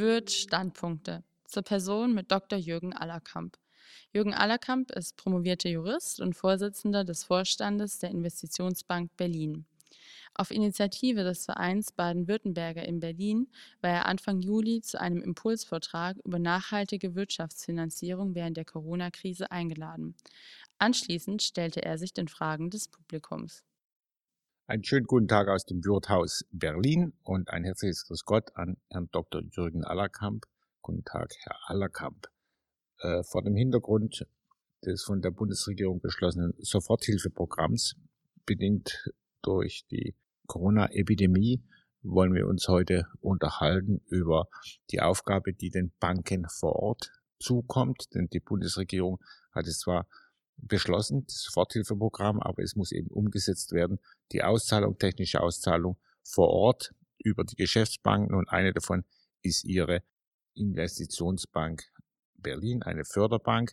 Wirt Standpunkte zur Person mit Dr. Jürgen Allerkamp. Jürgen Allerkamp ist promovierter Jurist und Vorsitzender des Vorstandes der Investitionsbank Berlin. Auf Initiative des Vereins Baden-Württemberger in Berlin war er Anfang Juli zu einem Impulsvortrag über nachhaltige Wirtschaftsfinanzierung während der Corona-Krise eingeladen. Anschließend stellte er sich den Fragen des Publikums. Einen schönen guten Tag aus dem Wirthaus Berlin und ein herzliches Grüß Gott an Herrn Dr. Jürgen Allerkamp. Guten Tag, Herr Allerkamp. Äh, vor dem Hintergrund des von der Bundesregierung beschlossenen Soforthilfeprogramms, bedingt durch die Corona-Epidemie, wollen wir uns heute unterhalten über die Aufgabe, die den Banken vor Ort zukommt. Denn die Bundesregierung hat es zwar beschlossen, das Soforthilfeprogramm, aber es muss eben umgesetzt werden. Die Auszahlung, technische Auszahlung vor Ort über die Geschäftsbanken und eine davon ist ihre Investitionsbank Berlin, eine Förderbank,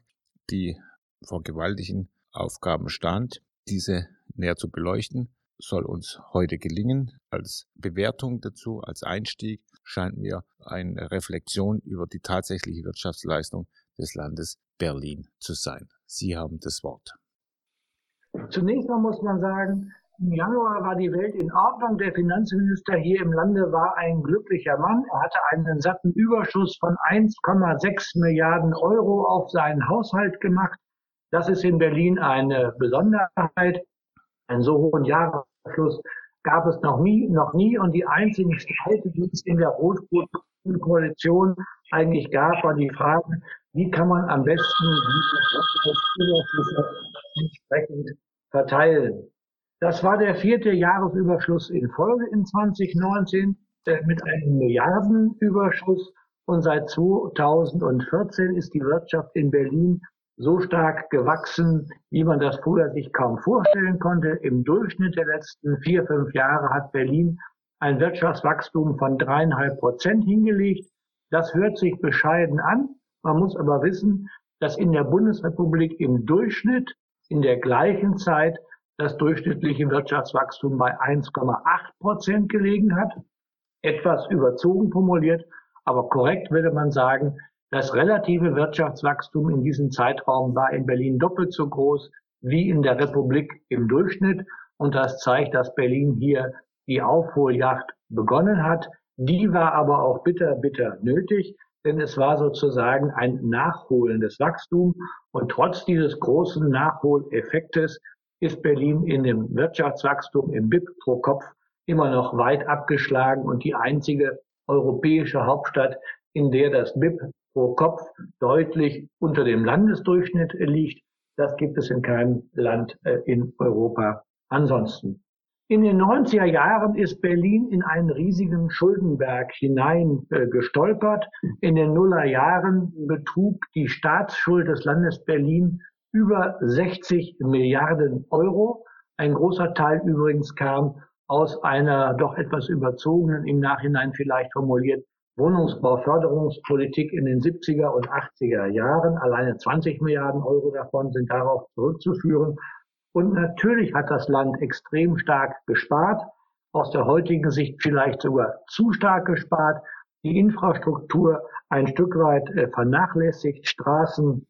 die vor gewaltigen Aufgaben stand. Diese näher zu beleuchten, soll uns heute gelingen. Als Bewertung dazu, als Einstieg scheint mir eine Reflexion über die tatsächliche Wirtschaftsleistung des Landes Berlin zu sein. Sie haben das Wort. Zunächst mal muss man sagen, im Januar war die Welt in Ordnung. Der Finanzminister hier im Lande war ein glücklicher Mann. Er hatte einen satten Überschuss von 1,6 Milliarden Euro auf seinen Haushalt gemacht. Das ist in Berlin eine Besonderheit. Einen so hohen Jahresabschluss gab es noch nie, noch nie. Und die einzigen Streite, die es in der rot-roten Koalition eigentlich gab, war die Frage, wie kann man am besten diese entsprechend verteilen. Das war der vierte Jahresüberschuss in Folge in 2019 äh, mit einem Milliardenüberschuss. Und seit 2014 ist die Wirtschaft in Berlin so stark gewachsen, wie man das früher sich kaum vorstellen konnte. Im Durchschnitt der letzten vier, fünf Jahre hat Berlin ein Wirtschaftswachstum von dreieinhalb Prozent hingelegt. Das hört sich bescheiden an. Man muss aber wissen, dass in der Bundesrepublik im Durchschnitt in der gleichen Zeit das durchschnittliche Wirtschaftswachstum bei 1,8 Prozent gelegen hat. Etwas überzogen formuliert, aber korrekt würde man sagen, das relative Wirtschaftswachstum in diesem Zeitraum war in Berlin doppelt so groß wie in der Republik im Durchschnitt. Und das zeigt, dass Berlin hier die Aufholjagd begonnen hat. Die war aber auch bitter, bitter nötig, denn es war sozusagen ein nachholendes Wachstum. Und trotz dieses großen Nachholeffektes ist Berlin in dem Wirtschaftswachstum im BIP pro Kopf immer noch weit abgeschlagen und die einzige europäische Hauptstadt, in der das BIP pro Kopf deutlich unter dem Landesdurchschnitt liegt. Das gibt es in keinem Land äh, in Europa ansonsten. In den 90er Jahren ist Berlin in einen riesigen Schuldenberg hineingestolpert. Äh, in den Nullerjahren betrug die Staatsschuld des Landes Berlin über 60 Milliarden Euro. Ein großer Teil übrigens kam aus einer doch etwas überzogenen, im Nachhinein vielleicht formuliert, Wohnungsbauförderungspolitik in den 70er und 80er Jahren. Alleine 20 Milliarden Euro davon sind darauf zurückzuführen. Und natürlich hat das Land extrem stark gespart, aus der heutigen Sicht vielleicht sogar zu stark gespart, die Infrastruktur ein Stück weit äh, vernachlässigt, Straßen,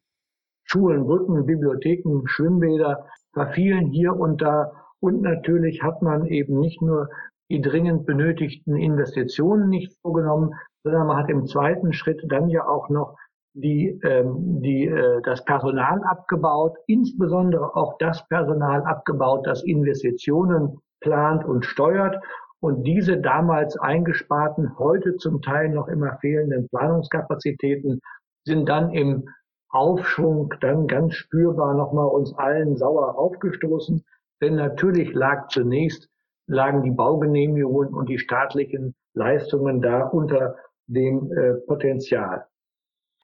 Schulen, Brücken, Bibliotheken, Schwimmbäder verfielen hier und da. Und natürlich hat man eben nicht nur die dringend benötigten Investitionen nicht vorgenommen, sondern man hat im zweiten Schritt dann ja auch noch die, ähm, die, äh, das Personal abgebaut, insbesondere auch das Personal abgebaut, das Investitionen plant und steuert. Und diese damals eingesparten, heute zum Teil noch immer fehlenden Planungskapazitäten sind dann im Aufschwung dann ganz spürbar nochmal uns allen sauer aufgestoßen. Denn natürlich lag zunächst, lagen die Baugenehmigungen und die staatlichen Leistungen da unter dem äh, Potenzial.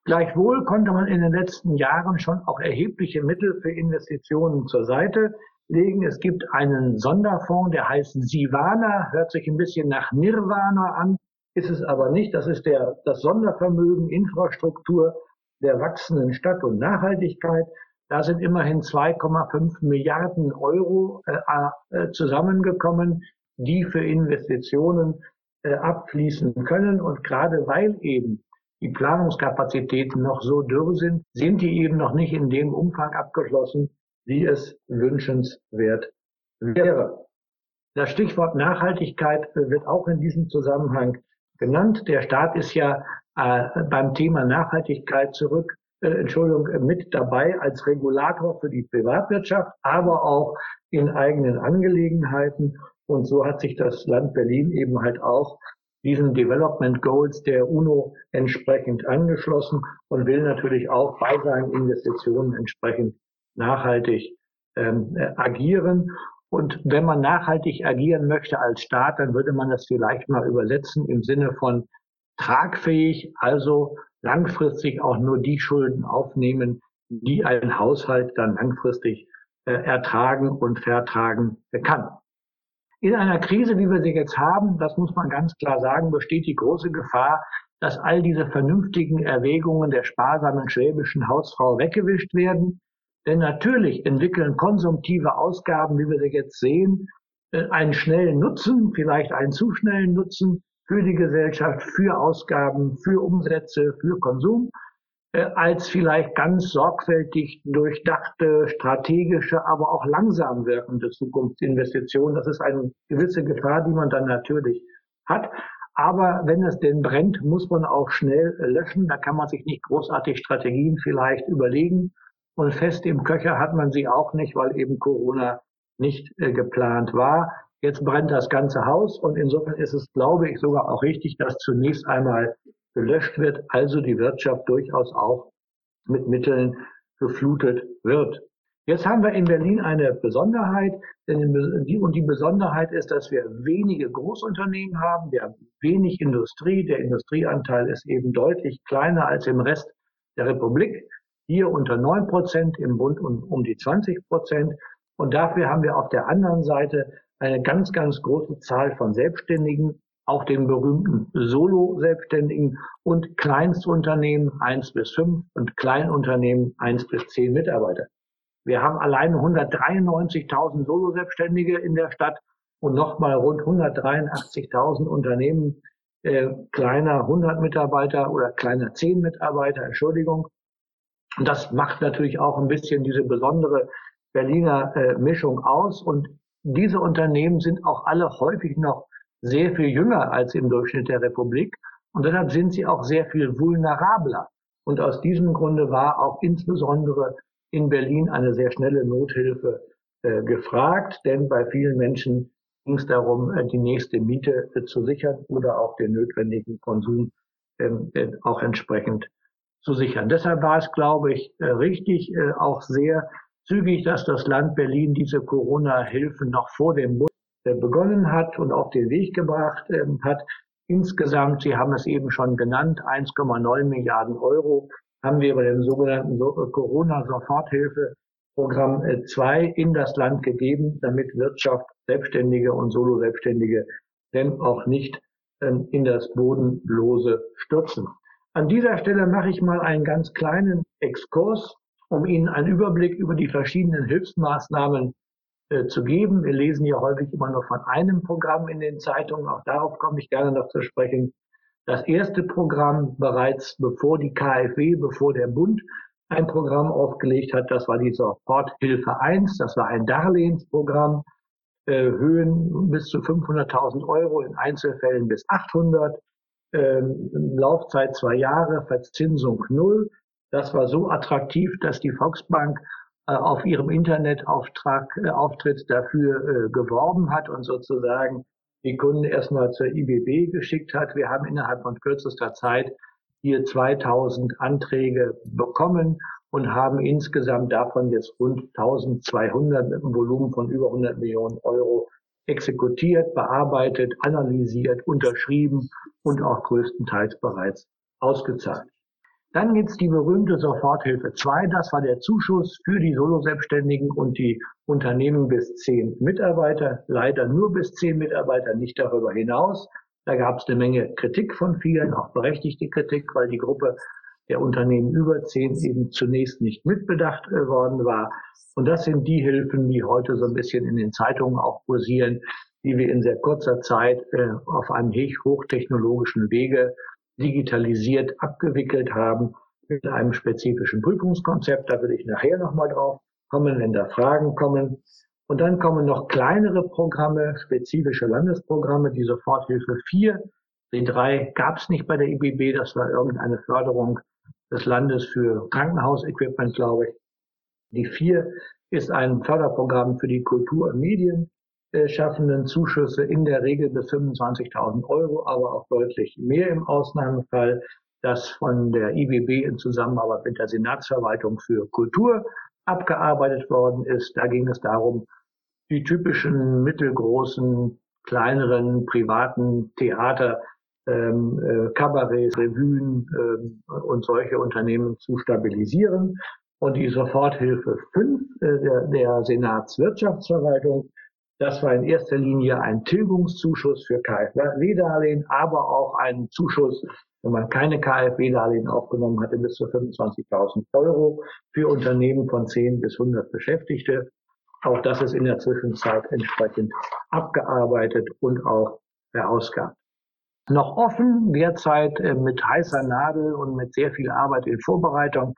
Gleichwohl konnte man in den letzten Jahren schon auch erhebliche Mittel für Investitionen zur Seite legen. Es gibt einen Sonderfonds, der heißt Sivana, hört sich ein bisschen nach Nirvana an, ist es aber nicht. Das ist der, das Sondervermögen Infrastruktur der wachsenden Stadt und Nachhaltigkeit. Da sind immerhin 2,5 Milliarden Euro äh, äh, zusammengekommen, die für Investitionen äh, abfließen können. Und gerade weil eben die Planungskapazitäten noch so dürr sind, sind die eben noch nicht in dem Umfang abgeschlossen, wie es wünschenswert wäre. Das Stichwort Nachhaltigkeit wird auch in diesem Zusammenhang genannt. Der Staat ist ja äh, beim Thema Nachhaltigkeit zurück, äh, Entschuldigung, mit dabei als Regulator für die Privatwirtschaft, aber auch in eigenen Angelegenheiten. Und so hat sich das Land Berlin eben halt auch diesen Development Goals der UNO entsprechend angeschlossen und will natürlich auch bei seinen Investitionen entsprechend nachhaltig ähm, äh, agieren. Und wenn man nachhaltig agieren möchte als Staat, dann würde man das vielleicht mal übersetzen im Sinne von tragfähig, also langfristig auch nur die Schulden aufnehmen, die ein Haushalt dann langfristig äh, ertragen und vertragen kann. In einer Krise, wie wir sie jetzt haben, das muss man ganz klar sagen, besteht die große Gefahr, dass all diese vernünftigen Erwägungen der sparsamen schwäbischen Hausfrau weggewischt werden. Denn natürlich entwickeln konsumtive Ausgaben, wie wir sie jetzt sehen, äh, einen schnellen Nutzen, vielleicht einen zu schnellen Nutzen für die Gesellschaft, für Ausgaben, für Umsätze, für Konsum. Äh, als vielleicht ganz sorgfältig durchdachte, strategische, aber auch langsam wirkende Zukunftsinvestitionen. Das ist eine gewisse Gefahr, die man dann natürlich hat. Aber wenn es denn brennt, muss man auch schnell löschen. Da kann man sich nicht großartig Strategien vielleicht überlegen. Und fest im Köcher hat man sie auch nicht, weil eben Corona nicht äh, geplant war. Jetzt brennt das ganze Haus und insofern ist es, glaube ich, sogar auch richtig, dass zunächst einmal gelöscht wird, also die Wirtschaft durchaus auch mit Mitteln geflutet wird. Jetzt haben wir in Berlin eine Besonderheit, und die Besonderheit ist, dass wir wenige Großunternehmen haben, wir haben wenig Industrie, der Industrieanteil ist eben deutlich kleiner als im Rest der Republik, hier unter neun Prozent, im Bund um die 20 Prozent. Und dafür haben wir auf der anderen Seite eine ganz, ganz große Zahl von Selbstständigen, auch den berühmten Solo-Selbstständigen und Kleinstunternehmen eins bis fünf und Kleinunternehmen eins bis zehn Mitarbeiter. Wir haben allein 193.000 Solo-Selbstständige in der Stadt und nochmal rund 183.000 Unternehmen äh, kleiner 100 Mitarbeiter oder kleiner 10 Mitarbeiter, Entschuldigung. Und das macht natürlich auch ein bisschen diese besondere Berliner äh, Mischung aus. Und diese Unternehmen sind auch alle häufig noch sehr viel jünger als im Durchschnitt der Republik und deshalb sind sie auch sehr viel vulnerabler. Und aus diesem Grunde war auch insbesondere in Berlin eine sehr schnelle Nothilfe äh, gefragt, denn bei vielen Menschen ging es darum, äh, die nächste Miete äh, zu sichern oder auch den notwendigen Konsum ähm, äh, auch entsprechend zu sichern. Deshalb war es, glaube ich, äh, richtig, äh, auch sehr zügig, dass das Land Berlin diese Corona-Hilfen noch vor dem Bund begonnen hat und auf den Weg gebracht ähm, hat. Insgesamt, Sie haben es eben schon genannt, 1,9 Milliarden Euro haben wir bei dem sogenannten äh, Corona-Soforthilfeprogramm 2 äh, in das Land gegeben, damit Wirtschaft, Selbstständige und Solo-Selbstständige denn auch nicht ähm, in das Bodenlose stürzen. An dieser Stelle mache ich mal einen ganz kleinen Exkurs, um Ihnen einen Überblick über die verschiedenen Hilfsmaßnahmen äh, zu geben. Wir lesen ja häufig immer nur von einem Programm in den Zeitungen. Auch darauf komme ich gerne noch zu sprechen. Das erste Programm bereits bevor die KfW, bevor der Bund ein Programm aufgelegt hat, das war die Soforthilfe 1. Das war ein Darlehensprogramm. Äh, Höhen bis zu 500.000 Euro, in Einzelfällen bis 800. Ähm, Laufzeit zwei Jahre, Verzinsung null. Das war so attraktiv, dass die Volksbank äh, auf ihrem Internetauftrag, äh, Auftritt dafür äh, geworben hat und sozusagen die Kunden erstmal zur IBB geschickt hat. Wir haben innerhalb von kürzester Zeit hier 2000 Anträge bekommen und haben insgesamt davon jetzt rund 1200 mit einem Volumen von über 100 Millionen Euro exekutiert, bearbeitet, analysiert, unterschrieben und auch größtenteils bereits ausgezahlt. Dann gibt's die berühmte Soforthilfe 2. Das war der Zuschuss für die Solo-Selbstständigen und die Unternehmen bis zehn Mitarbeiter. Leider nur bis zehn Mitarbeiter, nicht darüber hinaus. Da gab es eine Menge Kritik von vielen, auch berechtigte Kritik, weil die Gruppe der Unternehmen über zehn eben zunächst nicht mitbedacht äh, worden war. Und das sind die Hilfen, die heute so ein bisschen in den Zeitungen auch kursieren, die wir in sehr kurzer Zeit äh, auf einem hochtechnologischen Wege digitalisiert abgewickelt haben mit einem spezifischen Prüfungskonzept. Da will ich nachher nochmal drauf kommen, wenn da Fragen kommen. Und dann kommen noch kleinere Programme, spezifische Landesprogramme, die Soforthilfe 4. Den 3 gab es nicht bei der IBB, das war irgendeine Förderung des Landes für Krankenhausequipment, glaube ich. Die 4 ist ein Förderprogramm für die Kultur- und Medienschaffenden, Zuschüsse in der Regel bis 25.000 Euro, aber auch deutlich mehr im Ausnahmefall, das von der IBB in Zusammenarbeit mit der Senatsverwaltung für Kultur abgearbeitet worden ist. Da ging es darum, die typischen mittelgroßen, kleineren, privaten Theater, ähm, äh, Kabarets, Revuen ähm, und solche Unternehmen zu stabilisieren. Und die Soforthilfe 5 äh, der, der Senatswirtschaftsverwaltung, das war in erster Linie ein Tilgungszuschuss für KfW-Darlehen, aber auch ein Zuschuss wenn man keine KfW-Darlehen aufgenommen hatte, bis zu 25.000 Euro für Unternehmen von 10 bis 100 Beschäftigte. Auch das ist in der Zwischenzeit entsprechend abgearbeitet und auch verausgabt. Noch offen derzeit äh, mit heißer Nadel und mit sehr viel Arbeit in Vorbereitung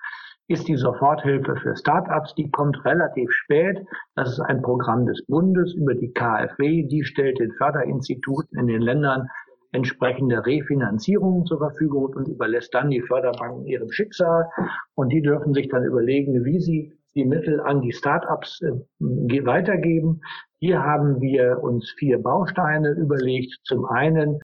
ist die Soforthilfe für Startups. Die kommt relativ spät. Das ist ein Programm des Bundes über die KfW. Die stellt den Förderinstituten in den Ländern entsprechende Refinanzierungen zur Verfügung und überlässt dann die Förderbanken ihrem Schicksal. Und die dürfen sich dann überlegen, wie sie die Mittel an die Start-ups äh, weitergeben. Hier haben wir uns vier Bausteine überlegt. Zum einen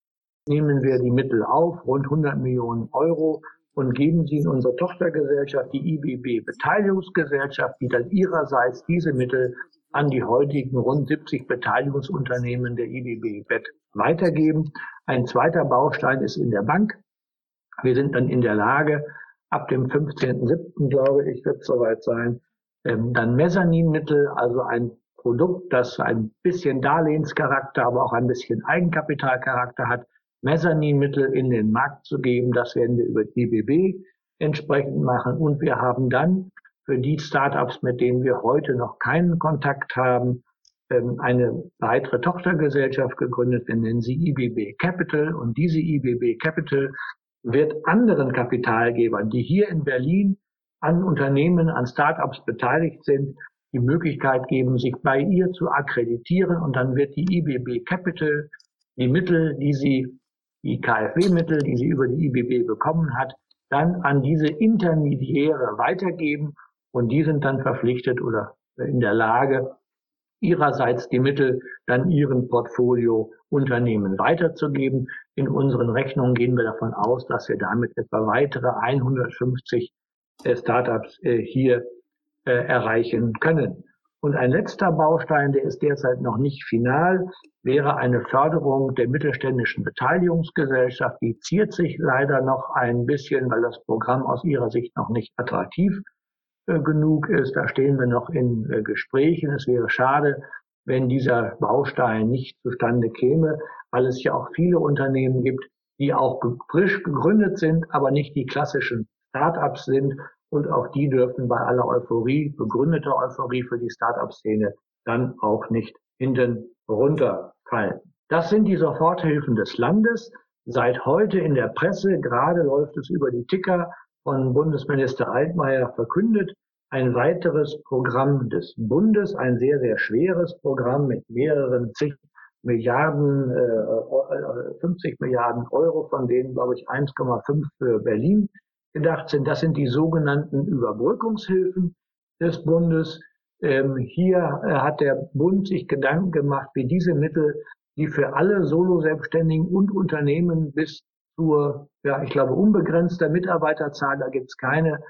nehmen wir die Mittel auf, rund 100 Millionen Euro, und geben sie in unsere Tochtergesellschaft, die IBB Beteiligungsgesellschaft, die dann ihrerseits diese Mittel an die heutigen rund 70 Beteiligungsunternehmen der IBB BET weitergeben. Ein zweiter Baustein ist in der Bank. Wir sind dann in der Lage, ab dem 15.07. glaube ich, wird es soweit sein, ähm, dann Mezzaninmittel, also ein Produkt, das ein bisschen Darlehenscharakter, aber auch ein bisschen Eigenkapitalcharakter hat, Mezzaninmittel in den Markt zu geben. Das werden wir über die IBB entsprechend machen. Und wir haben dann für die Startups, mit denen wir heute noch keinen Kontakt haben, ähm, eine weitere Tochtergesellschaft gegründet. Wir nennen sie IBB Capital. Und diese IBB Capital wird anderen Kapitalgebern, die hier in Berlin an Unternehmen, an Startups beteiligt sind, die Möglichkeit geben, sich bei ihr zu akkreditieren. Und dann wird die IBB Capital die Mittel, die sie, die KfW-Mittel, die sie über die IBB bekommen hat, dann an diese Intermediäre weitergeben und die sind dann verpflichtet oder in der Lage, ihrerseits die Mittel dann ihren Portfolio-Unternehmen weiterzugeben. In unseren Rechnungen gehen wir davon aus, dass wir damit etwa weitere 150 äh, Startups äh, hier äh, erreichen können. Und ein letzter Baustein, der ist derzeit noch nicht final, wäre eine Förderung der mittelständischen Beteiligungsgesellschaft. Die ziert sich leider noch ein bisschen, weil das Programm aus ihrer Sicht noch nicht attraktiv äh, genug ist. Da stehen wir noch in äh, Gesprächen. Es wäre schade, wenn dieser Baustein nicht zustande käme, weil es ja auch viele Unternehmen gibt, die auch frisch gegründet sind, aber nicht die klassischen Start-ups sind. Und auch die dürfen bei aller Euphorie, begründeter Euphorie für die Start-up-Szene, dann auch nicht hinten runterfallen. Das sind die Soforthilfen des Landes. Seit heute in der Presse, gerade läuft es über die Ticker, von Bundesminister Altmaier verkündet. Ein weiteres Programm des Bundes, ein sehr, sehr schweres Programm mit mehreren zig Milliarden, äh, 50 Milliarden Euro, von denen, glaube ich, 1,5 für Berlin gedacht sind. Das sind die sogenannten Überbrückungshilfen des Bundes. Ähm, hier äh, hat der Bund sich Gedanken gemacht, wie diese Mittel, die für alle Solo-Selbstständigen und Unternehmen bis zur, ja, ich glaube, unbegrenzter Mitarbeiterzahl. Da gibt es keine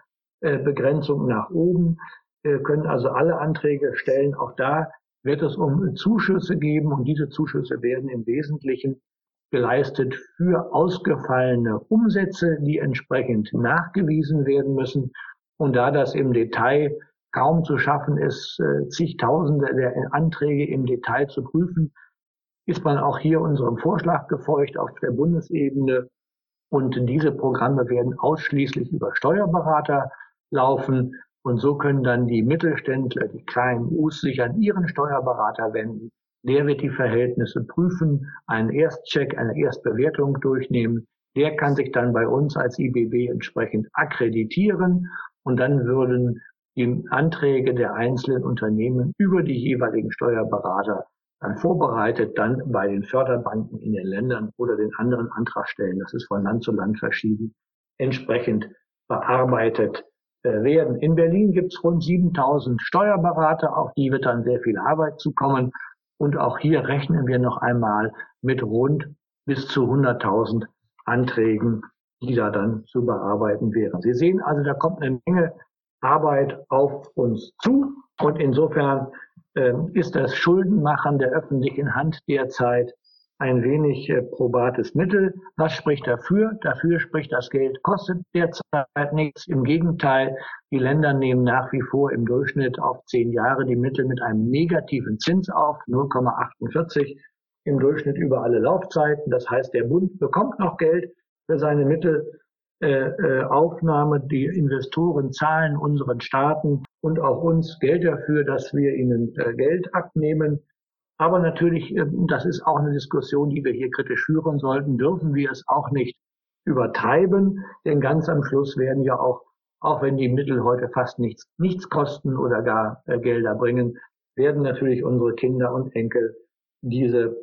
äh, Begrenzung nach oben. Wir können also alle Anträge stellen. Auch da wird es um Zuschüsse geben und diese Zuschüsse werden im Wesentlichen geleistet für ausgefallene Umsätze, die entsprechend nachgewiesen werden müssen. Und da das im Detail kaum zu schaffen ist, äh, zigtausende der Anträge im Detail zu prüfen, ist man auch hier unserem Vorschlag gefolgt auf der Bundesebene. Und diese Programme werden ausschließlich über Steuerberater laufen. Und so können dann die Mittelständler, die kleinen Us sich an ihren Steuerberater wenden. Der wird die Verhältnisse prüfen, einen Erstcheck, eine Erstbewertung durchnehmen. Der kann sich dann bei uns als IBB entsprechend akkreditieren und dann würden die Anträge der einzelnen Unternehmen über die jeweiligen Steuerberater dann vorbereitet, dann bei den Förderbanken in den Ländern oder den anderen Antragstellen, das ist von Land zu Land verschieden, entsprechend bearbeitet äh, werden. In Berlin gibt es rund 7000 Steuerberater, auch die wird dann sehr viel Arbeit zukommen. Und auch hier rechnen wir noch einmal mit rund bis zu 100.000 Anträgen, die da dann zu bearbeiten wären. Sie sehen also, da kommt eine Menge Arbeit auf uns zu. Und insofern äh, ist das Schuldenmachen der öffentlichen Hand derzeit ein wenig äh, probates Mittel. Was spricht dafür? Dafür spricht, das Geld kostet derzeit nichts. Im Gegenteil, die Länder nehmen nach wie vor im Durchschnitt auf zehn Jahre die Mittel mit einem negativen Zins auf, 0,48 im Durchschnitt über alle Laufzeiten. Das heißt, der Bund bekommt noch Geld für seine Mittelaufnahme. Äh, die Investoren zahlen unseren Staaten und auch uns Geld dafür, dass wir ihnen äh, Geld abnehmen. Aber natürlich, ähm, das ist auch eine Diskussion, die wir hier kritisch führen sollten, dürfen wir es auch nicht übertreiben, denn ganz am Schluss werden ja auch, auch wenn die Mittel heute fast nichts, nichts kosten oder gar äh, Gelder bringen, werden natürlich unsere Kinder und Enkel diese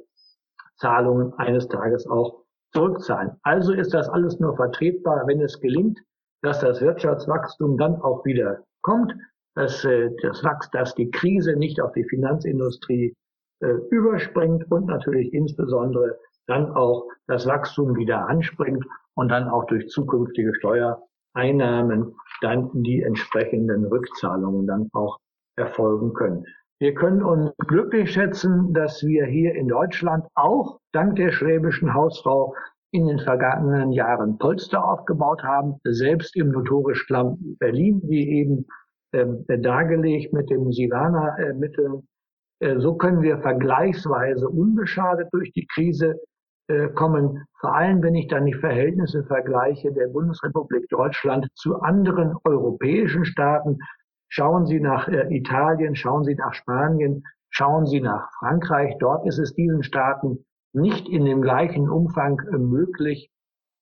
Zahlungen eines Tages auch zurückzahlen. Also ist das alles nur vertretbar, wenn es gelingt, dass das Wirtschaftswachstum dann auch wieder kommt, dass äh, das Wachs, dass die Krise nicht auf die Finanzindustrie äh, überspringt und natürlich insbesondere dann auch das Wachstum wieder anspringt und dann auch durch zukünftige Steuereinnahmen dann die entsprechenden Rückzahlungen dann auch erfolgen können. Wir können uns glücklich schätzen, dass wir hier in Deutschland auch dank der schwäbischen Hausfrau in den vergangenen Jahren Polster aufgebaut haben, selbst im notorisch Klamm Berlin, wie eben ähm, dargelegt mit dem Sivana-Mittel. Äh, so können wir vergleichsweise unbeschadet durch die Krise äh, kommen, vor allem wenn ich dann die Verhältnisse vergleiche der Bundesrepublik Deutschland zu anderen europäischen Staaten, Schauen Sie nach äh, Italien, schauen Sie nach Spanien, schauen Sie nach Frankreich. Dort ist es diesen Staaten nicht in dem gleichen Umfang möglich,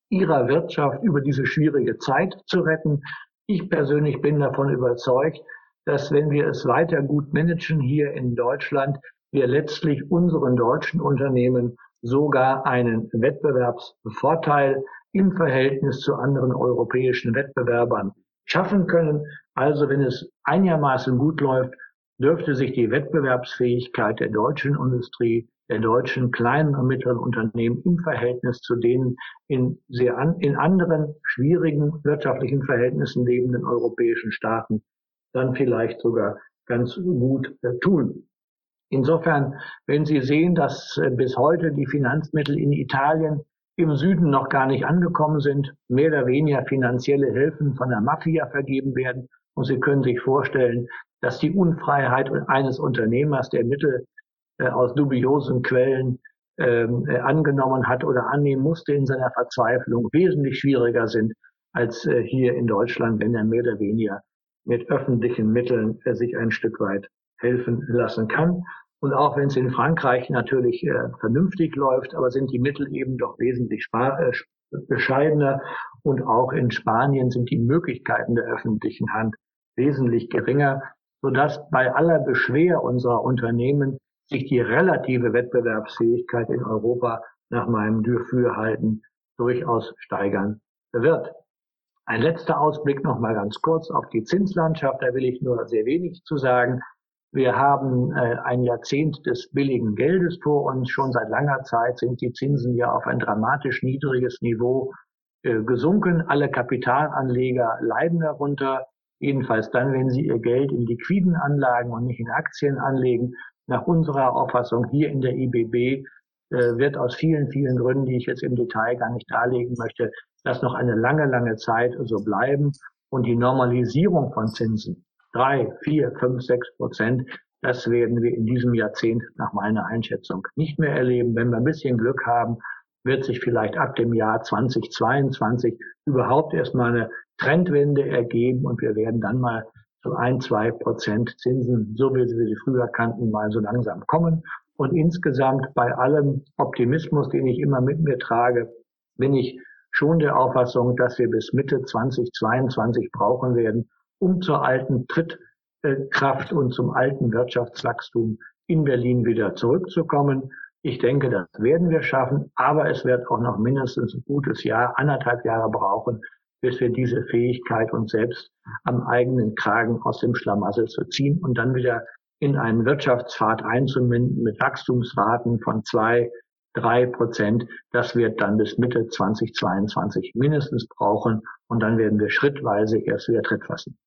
ihrer Wirtschaft über diese schwierige Zeit zu retten. Ich persönlich bin davon überzeugt, dass wenn wir es weiter gut managen hier in Deutschland, wir letztlich unseren deutschen Unternehmen sogar einen Wettbewerbsvorteil im Verhältnis zu anderen europäischen Wettbewerbern schaffen können. Also wenn es einigermaßen gut läuft, dürfte sich die Wettbewerbsfähigkeit der deutschen Industrie, der deutschen kleinen und mittleren Unternehmen im Verhältnis zu denen in, sehr an, in anderen schwierigen wirtschaftlichen Verhältnissen lebenden europäischen Staaten dann vielleicht sogar ganz gut äh, tun. Insofern, wenn Sie sehen, dass äh, bis heute die Finanzmittel in Italien im Süden noch gar nicht angekommen sind, mehr oder weniger finanzielle Hilfen von der Mafia vergeben werden. Und Sie können sich vorstellen, dass die Unfreiheit eines Unternehmers, der Mittel äh, aus dubiosen Quellen ähm, äh, angenommen hat oder annehmen musste in seiner Verzweiflung, wesentlich schwieriger sind als hier in Deutschland, wenn er mehr oder weniger mit öffentlichen Mitteln äh, sich ein Stück weit helfen lassen kann. Und auch wenn es in Frankreich natürlich äh, vernünftig läuft, aber sind die Mittel eben doch wesentlich äh, bescheidener. Und auch in Spanien sind die Möglichkeiten der öffentlichen Hand wesentlich geringer, sodass bei aller Beschwer unserer Unternehmen sich die relative Wettbewerbsfähigkeit in Europa nach meinem Dafürhalten durchaus steigern wird. Ein letzter Ausblick noch mal ganz kurz auf die Zinslandschaft. Da will ich nur sehr wenig zu sagen. Wir haben äh, ein Jahrzehnt des billigen Geldes vor uns. Schon seit langer Zeit sind die Zinsen ja auf ein dramatisch niedriges Niveau äh, gesunken. Alle Kapitalanleger leiden darunter. Jedenfalls dann, wenn sie ihr Geld in liquiden Anlagen und nicht in Aktien anlegen. Nach unserer Auffassung hier in der IBB wird aus vielen, vielen Gründen, die ich jetzt im Detail gar nicht darlegen möchte, das noch eine lange, lange Zeit so bleiben. Und die Normalisierung von Zinsen, drei, vier, fünf, sechs Prozent. Das werden wir in diesem Jahrzehnt nach meiner Einschätzung nicht mehr erleben. Wenn wir ein bisschen Glück haben, wird sich vielleicht ab dem Jahr 2022 überhaupt erstmal eine Trendwende ergeben und wir werden dann mal zu ein, zwei Prozent Zinsen, so wie wir sie früher kannten, mal so langsam kommen. Und insgesamt bei allem Optimismus, den ich immer mit mir trage, bin ich schon der Auffassung, dass wir bis Mitte 2022 brauchen werden, um zur alten Trittkraft und zum alten Wirtschaftswachstum in Berlin wieder zurückzukommen. Ich denke, das werden wir schaffen, aber es wird auch noch mindestens ein gutes Jahr, anderthalb Jahre brauchen, bis wir diese Fähigkeit uns selbst am eigenen Kragen aus dem Schlamassel zu ziehen und dann wieder in einen Wirtschaftspfad einzubinden mit Wachstumsraten von zwei, drei Prozent. Das wird dann bis Mitte 2022 mindestens brauchen und dann werden wir schrittweise erst wieder Tritt fassen.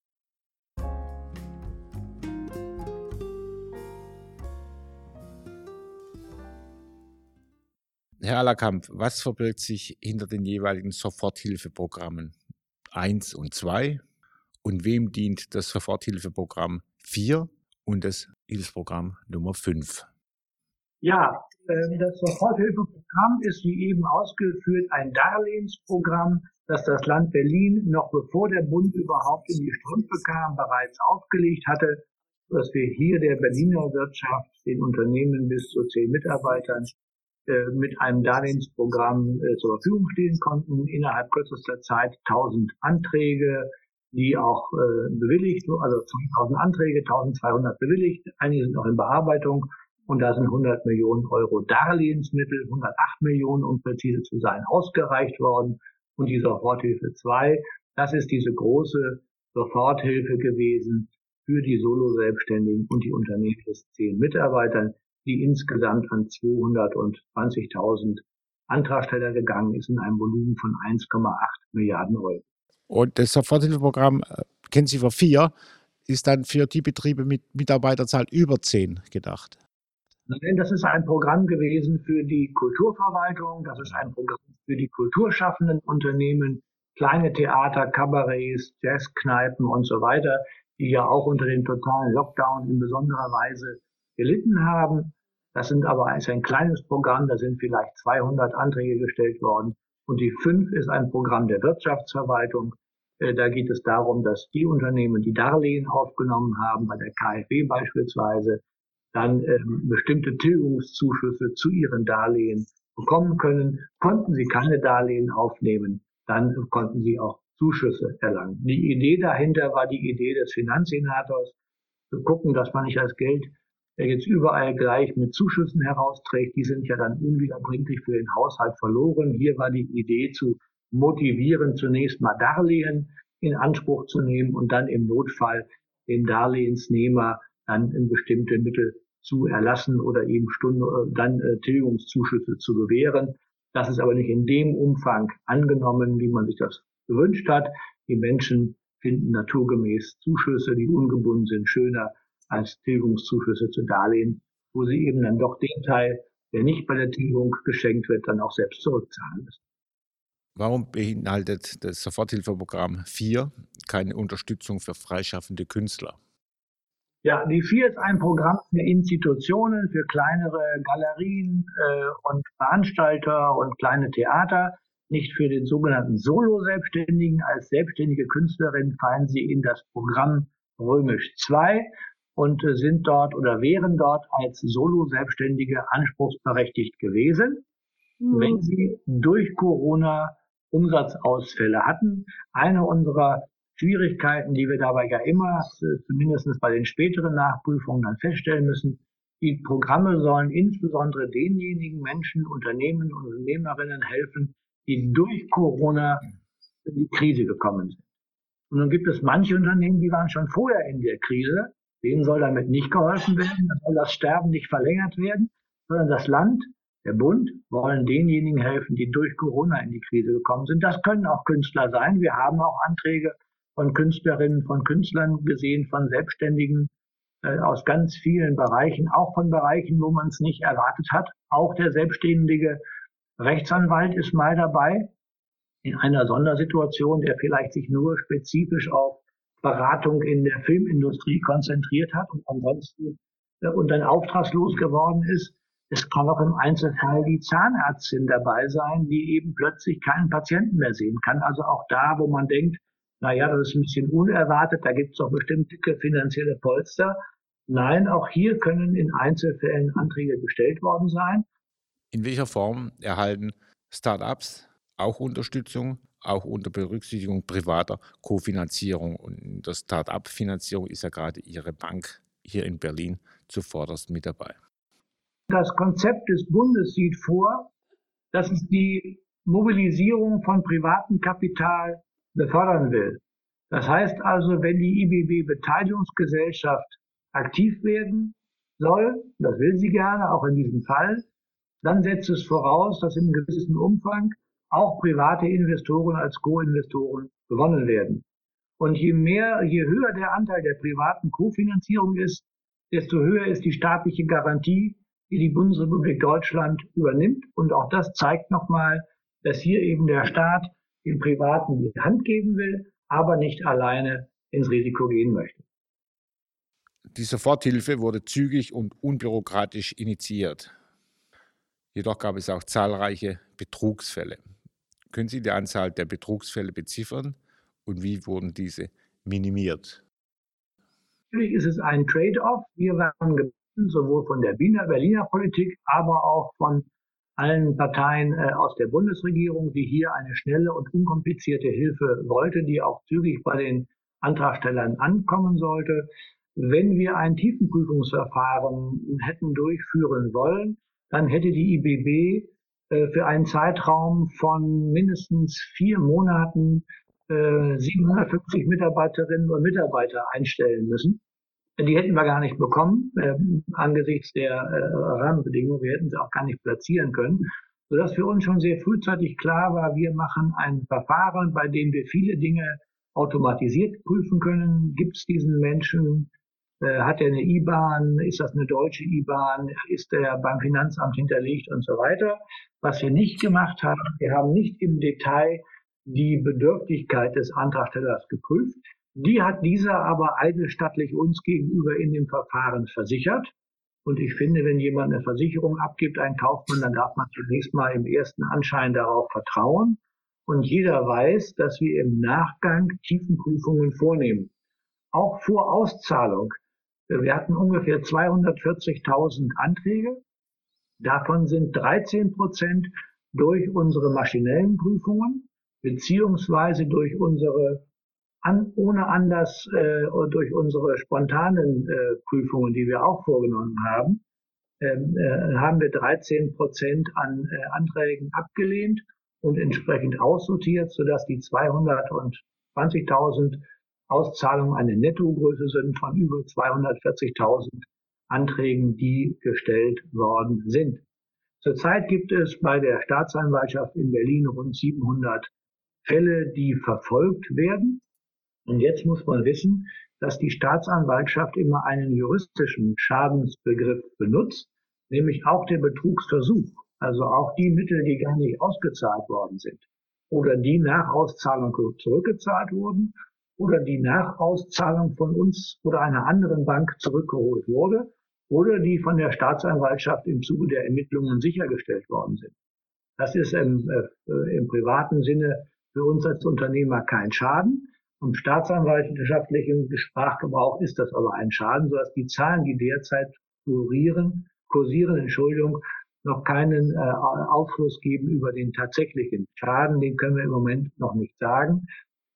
Herr Allerkamp, was verbirgt sich hinter den jeweiligen Soforthilfeprogrammen 1 und 2 und wem dient das Soforthilfeprogramm 4 und das Hilfsprogramm Nummer 5? Ja, ähm, das Soforthilfeprogramm ist wie eben ausgeführt ein Darlehensprogramm, das das Land Berlin noch bevor der Bund überhaupt in die Strümpfe kam, bereits aufgelegt hatte, dass wir hier der Berliner Wirtschaft, den Unternehmen bis zu zehn Mitarbeitern, äh, mit einem Darlehensprogramm äh, zur Verfügung stehen konnten. Innerhalb kürzester Zeit 1000 Anträge, die auch äh, bewilligt, also 2000 Anträge, 1200 bewilligt, einige sind noch in Bearbeitung und da sind 100 Millionen Euro Darlehensmittel, 108 Millionen, um präzise zu sein, ausgereicht worden. Und die Soforthilfe 2, das ist diese große Soforthilfe gewesen für die Solo-Selbstständigen und die Unternehmen bis zehn Mitarbeitern, die insgesamt an 220.000 Antragsteller gegangen ist in einem Volumen von 1,8 Milliarden Euro. Und das Soforthilfeprogramm, äh, für vier, ist dann für die Betriebe mit Mitarbeiterzahl über zehn gedacht? Nein, das ist ein Programm gewesen für die Kulturverwaltung, das ist ein Programm für die kulturschaffenden Unternehmen, kleine Theater, Kabarets, Jazzkneipen und so weiter, die ja auch unter dem totalen Lockdown in besonderer Weise gelitten haben. Das sind aber ein kleines Programm, da sind vielleicht 200 Anträge gestellt worden. Und die fünf ist ein Programm der Wirtschaftsverwaltung. Äh, da geht es darum, dass die Unternehmen, die Darlehen aufgenommen haben, bei der KfW beispielsweise, dann ähm, bestimmte Tilgungszuschüsse zu ihren Darlehen bekommen können. Konnten sie keine Darlehen aufnehmen, dann konnten sie auch Zuschüsse erlangen. Die Idee dahinter war die Idee des Finanzsenators, zu gucken, dass man nicht das Geld jetzt überall gleich mit Zuschüssen herausträgt. Die sind ja dann unwiederbringlich für den Haushalt verloren. Hier war die Idee zu motivieren, zunächst mal Darlehen in Anspruch zu nehmen und dann im Notfall dem Darlehensnehmer dann in bestimmte Mittel zu erlassen oder eben Stunde, äh, dann äh, Tilgungszuschüsse zu gewähren. Das ist aber nicht in dem Umfang angenommen, wie man sich das gewünscht hat. Die Menschen finden naturgemäß Zuschüsse, die ungebunden sind, schöner als Tilgungszuschüsse zu Darlehen, wo sie eben dann doch den Teil, der nicht bei der Tilgung geschenkt wird, dann auch selbst zurückzahlen müssen. Warum beinhaltet das Soforthilfeprogramm 4 keine Unterstützung für freischaffende Künstler? Ja, die vier ist ein Programm für Institutionen, für kleinere Galerien äh, und Veranstalter und kleine Theater, nicht für den sogenannten Solo-Selbstständigen. Als selbstständige Künstlerin fallen sie in das Programm Römisch 2 und äh, sind dort oder wären dort als Solo-Selbstständige anspruchsberechtigt gewesen, mhm. wenn sie durch Corona Umsatzausfälle hatten. Eine unserer Schwierigkeiten, die wir dabei ja immer, zumindest bei den späteren Nachprüfungen dann feststellen müssen. Die Programme sollen insbesondere denjenigen Menschen, Unternehmen und Unternehmerinnen helfen, die durch Corona in die Krise gekommen sind. Und nun gibt es manche Unternehmen, die waren schon vorher in der Krise. Denen soll damit nicht geholfen werden, da soll das Sterben nicht verlängert werden, sondern das Land, der Bund, wollen denjenigen helfen, die durch Corona in die Krise gekommen sind. Das können auch Künstler sein. Wir haben auch Anträge von Künstlerinnen, von Künstlern gesehen, von Selbstständigen äh, aus ganz vielen Bereichen, auch von Bereichen, wo man es nicht erwartet hat. Auch der selbstständige Rechtsanwalt ist mal dabei in einer Sondersituation, der vielleicht sich nur spezifisch auf Beratung in der Filmindustrie konzentriert hat und ansonsten äh, und dann auftragslos geworden ist. Es kann auch im Einzelfall die Zahnärztin dabei sein, die eben plötzlich keinen Patienten mehr sehen kann. Also auch da, wo man denkt, naja, das ist ein bisschen unerwartet, da gibt es doch bestimmt dicke finanzielle Polster. Nein, auch hier können in Einzelfällen Anträge gestellt worden sein. In welcher Form erhalten Start-ups auch Unterstützung, auch unter Berücksichtigung privater Kofinanzierung? Und der Start-up-Finanzierung ist ja gerade Ihre Bank hier in Berlin zuvorderst mit dabei. Das Konzept des Bundes sieht vor, dass es die Mobilisierung von privatem Kapital befördern will. Das heißt also, wenn die IBB Beteiligungsgesellschaft aktiv werden soll, das will sie gerne, auch in diesem Fall, dann setzt es voraus, dass in einem gewissen Umfang auch private Investoren als Co-Investoren gewonnen werden. Und je mehr, je höher der Anteil der privaten Kofinanzierung ist, desto höher ist die staatliche Garantie, die die Bundesrepublik Deutschland übernimmt. Und auch das zeigt nochmal, dass hier eben der Staat dem Privaten die Hand geben will, aber nicht alleine ins Risiko gehen möchte. Die Soforthilfe wurde zügig und unbürokratisch initiiert. Jedoch gab es auch zahlreiche Betrugsfälle. Können Sie die Anzahl der Betrugsfälle beziffern und wie wurden diese minimiert? Natürlich ist es ein Trade-off. Wir waren gebeten, sowohl von der Berliner, Berliner Politik, aber auch von allen Parteien äh, aus der Bundesregierung, die hier eine schnelle und unkomplizierte Hilfe wollte, die auch zügig bei den Antragstellern ankommen sollte. Wenn wir ein Tiefenprüfungsverfahren hätten durchführen wollen, dann hätte die IBB für einen Zeitraum von mindestens vier Monaten äh, 750 Mitarbeiterinnen und Mitarbeiter einstellen müssen. Die hätten wir gar nicht bekommen äh, angesichts der äh, Rahmenbedingungen. Wir hätten sie auch gar nicht platzieren können, sodass für uns schon sehr frühzeitig klar war, wir machen ein Verfahren, bei dem wir viele Dinge automatisiert prüfen können. Gibt es diesen Menschen? Äh, hat er eine IBAN? Ist das eine deutsche IBAN? Ist er beim Finanzamt hinterlegt und so weiter? Was wir nicht gemacht haben, wir haben nicht im Detail die Bedürftigkeit des Antragstellers geprüft. Die hat dieser aber eidesstattlich uns gegenüber in dem Verfahren versichert. Und ich finde, wenn jemand eine Versicherung abgibt, ein Kaufmann, dann darf man zunächst mal im ersten Anschein darauf vertrauen. Und jeder weiß, dass wir im Nachgang Tiefenprüfungen vornehmen. Auch vor Auszahlung wir hatten ungefähr 240.000 Anträge. Davon sind 13 Prozent durch unsere maschinellen Prüfungen beziehungsweise durch unsere an, ohne Anlass äh, durch unsere spontanen äh, Prüfungen, die wir auch vorgenommen haben, ähm, äh, haben wir 13 Prozent an äh, Anträgen abgelehnt und entsprechend aussortiert, sodass die 220.000 Auszahlungen eine Nettogröße sind von über 240.000 Anträgen, die gestellt worden sind. Zurzeit gibt es bei der Staatsanwaltschaft in Berlin rund 700 Fälle, die verfolgt werden. Und jetzt muss man wissen, dass die Staatsanwaltschaft immer einen juristischen Schadensbegriff benutzt, nämlich auch der Betrugsversuch, also auch die Mittel, die gar nicht ausgezahlt worden sind oder die nach Auszahlung zurückgezahlt wurden oder die Nachauszahlung von uns oder einer anderen Bank zurückgeholt wurde oder die von der Staatsanwaltschaft im Zuge der Ermittlungen sichergestellt worden sind. Das ist im, äh, im privaten Sinne für uns als Unternehmer kein Schaden. Im staatsanwaltschaftlichen Sprachgebrauch ist das aber ein Schaden, sodass die Zahlen, die derzeit kursieren, kursieren, Entschuldigung, noch keinen äh, Aufschluss geben über den tatsächlichen Schaden. Den können wir im Moment noch nicht sagen.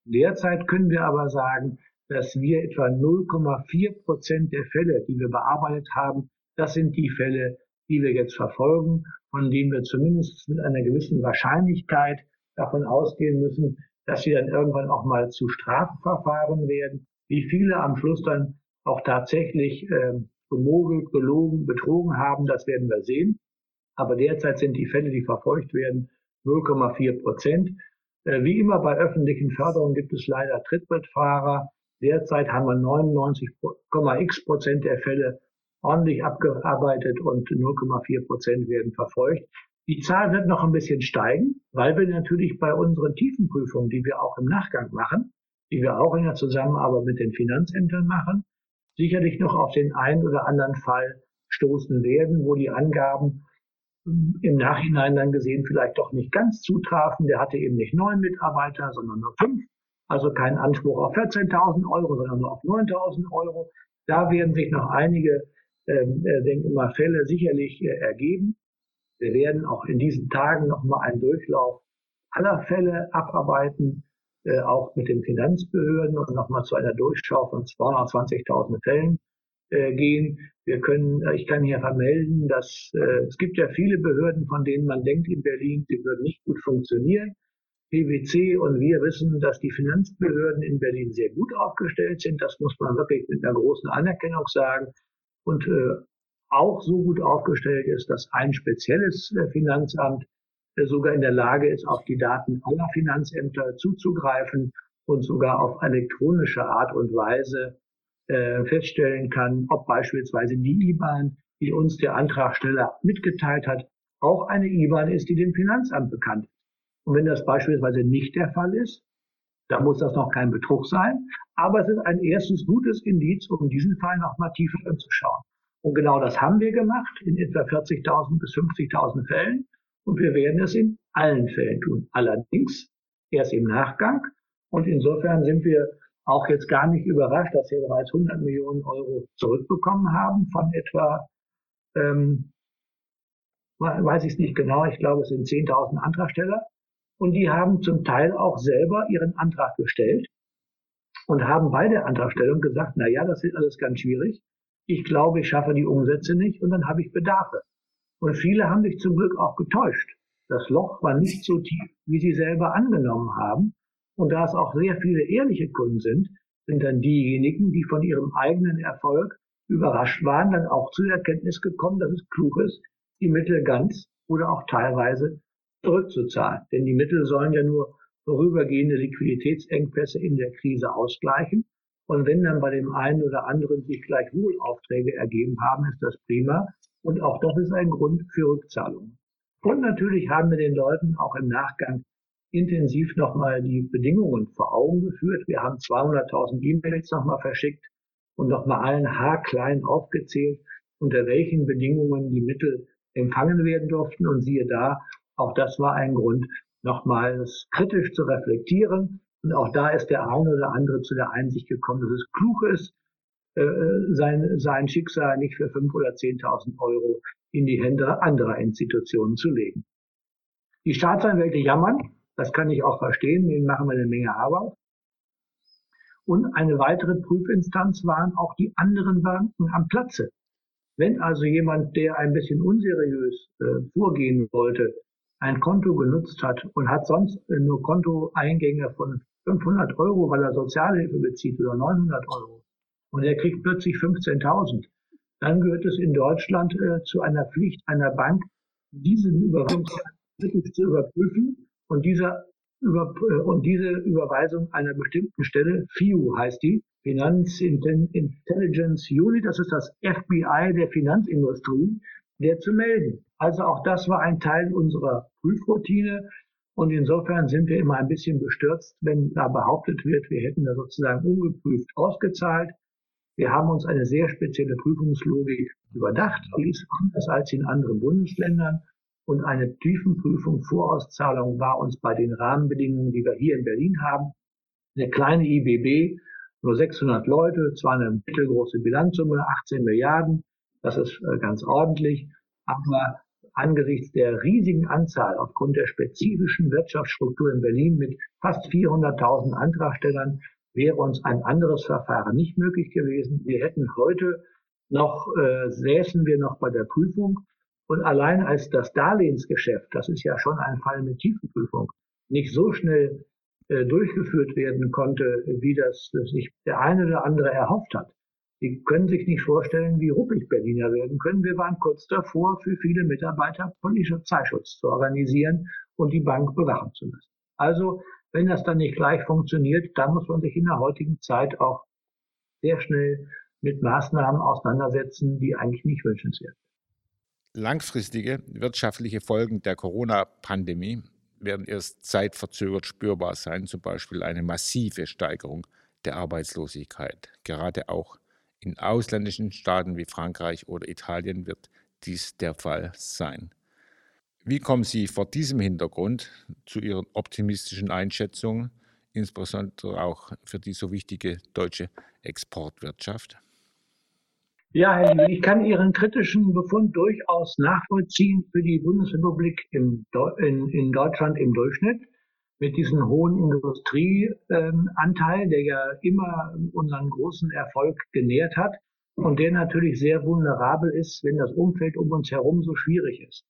Derzeit können wir aber sagen, dass wir etwa 0,4 Prozent der Fälle, die wir bearbeitet haben, das sind die Fälle, die wir jetzt verfolgen, von denen wir zumindest mit einer gewissen Wahrscheinlichkeit davon ausgehen müssen, dass sie dann irgendwann auch mal zu Strafverfahren werden. Wie viele am Schluss dann auch tatsächlich äh, gemogelt, gelogen, betrogen haben, das werden wir sehen. Aber derzeit sind die Fälle, die verfolgt werden, 0,4 Prozent. Äh, wie immer bei öffentlichen Förderungen gibt es leider Trittbrettfahrer. Derzeit haben wir 99,x Prozent der Fälle ordentlich abgearbeitet und 0,4 Prozent werden verfolgt. Die Zahl wird noch ein bisschen steigen, weil wir natürlich bei unseren Tiefenprüfungen, die wir auch im Nachgang machen, die wir auch in der Zusammenarbeit mit den Finanzämtern machen, sicherlich noch auf den einen oder anderen Fall stoßen werden, wo die Angaben im Nachhinein dann gesehen vielleicht doch nicht ganz zutrafen. Der hatte eben nicht neun Mitarbeiter, sondern nur fünf. Also kein Anspruch auf 14.000 Euro, sondern nur auf 9.000 Euro. Da werden sich noch einige, ähm, äh, denke mal, Fälle sicherlich äh, ergeben. Wir werden auch in diesen Tagen nochmal einen Durchlauf aller Fälle abarbeiten, äh, auch mit den Finanzbehörden und nochmal zu einer Durchschau von 220.000 Fällen gehen. Wir können, äh, ich kann hier vermelden, dass äh, es gibt ja viele Behörden, von denen man denkt in Berlin, sie würden nicht gut funktionieren. PwC und wir wissen, dass die Finanzbehörden in Berlin sehr gut aufgestellt sind. Das muss man wirklich mit einer großen Anerkennung sagen. Und äh, auch so gut aufgestellt ist, dass ein spezielles äh, Finanzamt äh, sogar in der Lage ist, auf die Daten aller Finanzämter zuzugreifen und sogar auf elektronische Art und Weise äh, feststellen kann, ob beispielsweise die IBAN, die uns der Antragsteller mitgeteilt hat, auch eine IBAN ist, die dem Finanzamt bekannt ist. Und wenn das beispielsweise nicht der Fall ist, dann muss das noch kein Betrug sein. Aber es ist ein erstes gutes Indiz, um diesen Fall noch mal tiefer anzuschauen. Und genau das haben wir gemacht in etwa 40.000 bis 50.000 Fällen. Und wir werden es in allen Fällen tun. Allerdings erst im Nachgang. Und insofern sind wir auch jetzt gar nicht überrascht, dass wir bereits 100 Millionen Euro zurückbekommen haben von etwa, ähm, weiß ich es nicht genau, ich glaube, es sind 10.000 Antragsteller. Und die haben zum Teil auch selber ihren Antrag gestellt und haben bei der Antragstellung gesagt, na ja, das ist alles ganz schwierig. Ich glaube, ich schaffe die Umsätze nicht und dann habe ich Bedarfe. Und viele haben sich zum Glück auch getäuscht. Das Loch war nicht so tief, wie sie selber angenommen haben. Und da es auch sehr viele ehrliche Kunden sind, sind dann diejenigen, die von ihrem eigenen Erfolg überrascht waren, dann auch zu der Erkenntnis gekommen, dass es klug ist, die Mittel ganz oder auch teilweise zurückzuzahlen. Denn die Mittel sollen ja nur vorübergehende Liquiditätsengpässe in der Krise ausgleichen. Und wenn dann bei dem einen oder anderen sich gleichwohl Aufträge ergeben haben, ist das prima. Und auch das ist ein Grund für Rückzahlungen. Und natürlich haben wir den Leuten auch im Nachgang intensiv nochmal die Bedingungen vor Augen geführt. Wir haben 200.000 E-Mails nochmal verschickt und nochmal allen haarklein aufgezählt, unter welchen Bedingungen die Mittel empfangen werden durften. Und siehe da, auch das war ein Grund, nochmals kritisch zu reflektieren. Und auch da ist der eine oder andere zu der Einsicht gekommen, dass es klug ist, äh, sein, sein Schicksal nicht für fünf oder zehntausend Euro in die Hände anderer Institutionen zu legen. Die Staatsanwälte jammern, das kann ich auch verstehen, denen machen wir eine Menge Arbeit. Und eine weitere Prüfinstanz waren auch die anderen Banken am Platze. Wenn also jemand, der ein bisschen unseriös äh, vorgehen wollte, ein Konto genutzt hat und hat sonst nur Kontoeingänge von 500 Euro, weil er Sozialhilfe bezieht oder 900 Euro und er kriegt plötzlich 15.000, dann gehört es in Deutschland äh, zu einer Pflicht einer Bank, diesen Überweisung zu überprüfen und dieser über, äh, und diese Überweisung einer bestimmten Stelle, FIU heißt die, Finanz Intelligence Unit, das ist das FBI der Finanzindustrie, der zu melden. Also auch das war ein Teil unserer Prüfroutine. Und insofern sind wir immer ein bisschen bestürzt, wenn da behauptet wird, wir hätten da sozusagen ungeprüft ausgezahlt. Wir haben uns eine sehr spezielle Prüfungslogik überdacht, die ist anders als in anderen Bundesländern. Und eine Tiefenprüfung, Vorauszahlung war uns bei den Rahmenbedingungen, die wir hier in Berlin haben, eine kleine IBB, nur 600 Leute, zwar eine mittelgroße Bilanzsumme, 18 Milliarden, das ist äh, ganz ordentlich. Aber angesichts der riesigen Anzahl aufgrund der spezifischen Wirtschaftsstruktur in Berlin mit fast 400.000 Antragstellern wäre uns ein anderes Verfahren nicht möglich gewesen. Wir hätten heute noch, äh, säßen wir noch bei der Prüfung. Und allein als das Darlehensgeschäft, das ist ja schon ein Fall mit Tiefenprüfung, nicht so schnell äh, durchgeführt werden konnte, wie das, das sich der eine oder andere erhofft hat, Sie können sich nicht vorstellen, wie ruppig Berliner werden können. Wir waren kurz davor, für viele Mitarbeiter Polizeischutz zu organisieren und die Bank bewachen zu lassen. Also, wenn das dann nicht gleich funktioniert, dann muss man sich in der heutigen Zeit auch sehr schnell mit Maßnahmen auseinandersetzen, die eigentlich nicht wünschenswert sind. Langfristige wirtschaftliche Folgen der Corona-Pandemie werden erst zeitverzögert spürbar sein, zum Beispiel eine massive Steigerung der Arbeitslosigkeit, gerade auch in ausländischen Staaten wie Frankreich oder Italien wird dies der Fall sein. Wie kommen Sie vor diesem Hintergrund zu Ihren optimistischen Einschätzungen, insbesondere auch für die so wichtige deutsche Exportwirtschaft? Ja, ich kann Ihren kritischen Befund durchaus nachvollziehen für die Bundesrepublik in, in Deutschland im Durchschnitt mit diesem hohen Industrieanteil, der ja immer unseren großen Erfolg genährt hat und der natürlich sehr vulnerabel ist, wenn das Umfeld um uns herum so schwierig ist.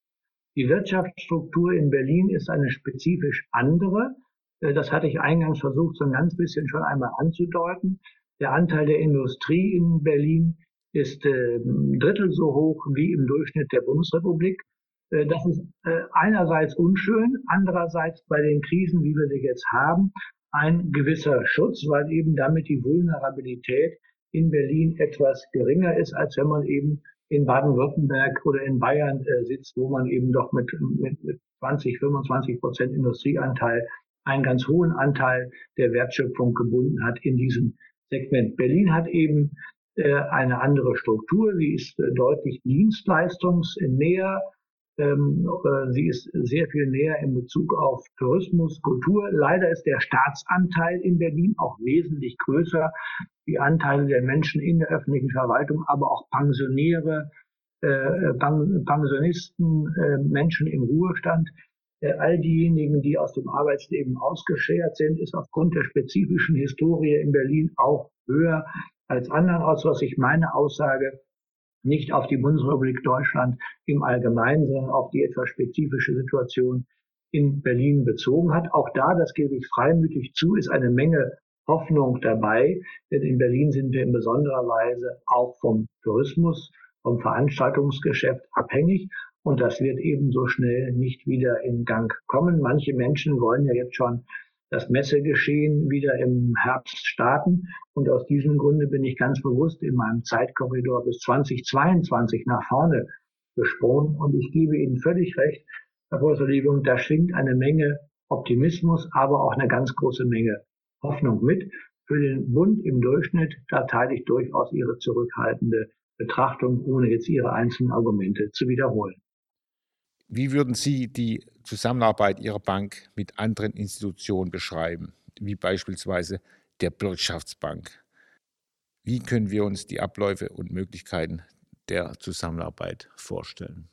Die Wirtschaftsstruktur in Berlin ist eine spezifisch andere. Das hatte ich eingangs versucht, so ein ganz bisschen schon einmal anzudeuten. Der Anteil der Industrie in Berlin ist äh, ein Drittel so hoch wie im Durchschnitt der Bundesrepublik. Äh, das ist äh, einerseits unschön, andererseits bei den Krisen, wie wir sie jetzt haben, ein gewisser Schutz, weil eben damit die Vulnerabilität in Berlin etwas geringer ist, als wenn man eben in Baden-Württemberg oder in Bayern äh, sitzt, wo man eben doch mit, mit, mit 20, 25 Prozent Industrieanteil einen ganz hohen Anteil der Wertschöpfung gebunden hat in diesem Segment. Berlin hat eben eine andere Struktur. Sie ist äh, deutlich dienstleistungsnäher äh, sie ist sehr viel näher in Bezug auf Tourismus, Kultur. Leider ist der Staatsanteil in Berlin auch wesentlich größer. Die Anteile der Menschen in der öffentlichen Verwaltung, aber auch Pensionäre, äh, Pensionisten, äh, Menschen im Ruhestand, äh, all diejenigen, die aus dem Arbeitsleben ausgeschert sind, ist aufgrund der spezifischen Historie in Berlin auch höher als was ich meine Aussage nicht auf die Bundesrepublik Deutschland im Allgemeinen, sondern auf die etwas spezifische Situation in Berlin bezogen hat. Auch da, das gebe ich freimütig zu, ist eine Menge Hoffnung dabei, denn in Berlin sind wir in besonderer Weise auch vom Tourismus, vom Veranstaltungsgeschäft abhängig. Und das wird eben so schnell nicht wieder in Gang kommen. Manche Menschen wollen ja jetzt schon das Messegeschehen wieder im Herbst starten. Und aus diesem Grunde bin ich ganz bewusst in meinem Zeitkorridor bis 2022 nach vorne gesprungen. Und ich gebe Ihnen völlig recht, Herr Professor Liebung, da schwingt eine Menge Optimismus, aber auch eine ganz große Menge Hoffnung mit. Für den Bund im Durchschnitt, da teile ich durchaus Ihre zurückhaltende Betrachtung, ohne jetzt Ihre einzelnen Argumente zu wiederholen. Wie würden Sie die Zusammenarbeit Ihrer Bank mit anderen Institutionen beschreiben, wie beispielsweise der Bürgschaftsbank? Wie können wir uns die Abläufe und Möglichkeiten der Zusammenarbeit vorstellen?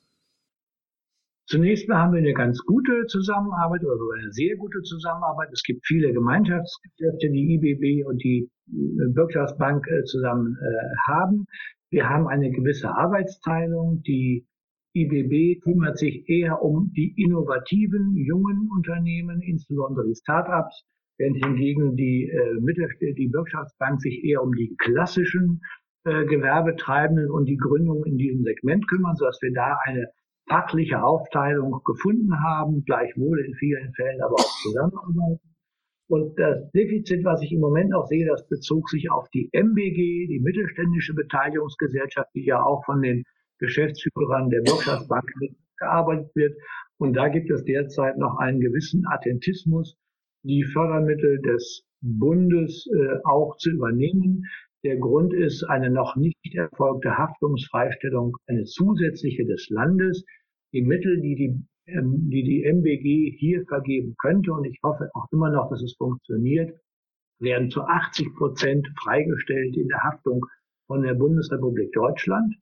Zunächst mal haben wir eine ganz gute Zusammenarbeit oder sogar eine sehr gute Zusammenarbeit. Es gibt viele Gemeinschaftsgeschäfte, die IBB und die äh, Bürgschaftsbank äh, zusammen äh, haben. Wir haben eine gewisse Arbeitsteilung. Die IBB kümmert sich eher um die innovativen jungen Unternehmen, insbesondere die Start-ups, während hingegen die, äh, die Wirtschaftsbank sich eher um die klassischen äh, Gewerbetreibenden und die Gründung in diesem Segment kümmern, sodass wir da eine fachliche Aufteilung gefunden haben, gleichwohl in vielen Fällen aber auch zusammenarbeiten. Und das Defizit, was ich im Moment auch sehe, das bezog sich auf die MBG, die mittelständische Beteiligungsgesellschaft, die ja auch von den Geschäftsführern der Wirtschaftsbank gearbeitet wird. Und da gibt es derzeit noch einen gewissen Attentismus, die Fördermittel des Bundes äh, auch zu übernehmen. Der Grund ist eine noch nicht erfolgte Haftungsfreistellung, eine zusätzliche des Landes. Die Mittel, die die, ähm, die, die MBG hier vergeben könnte, und ich hoffe auch immer noch, dass es funktioniert, werden zu 80 Prozent freigestellt in der Haftung von der Bundesrepublik Deutschland.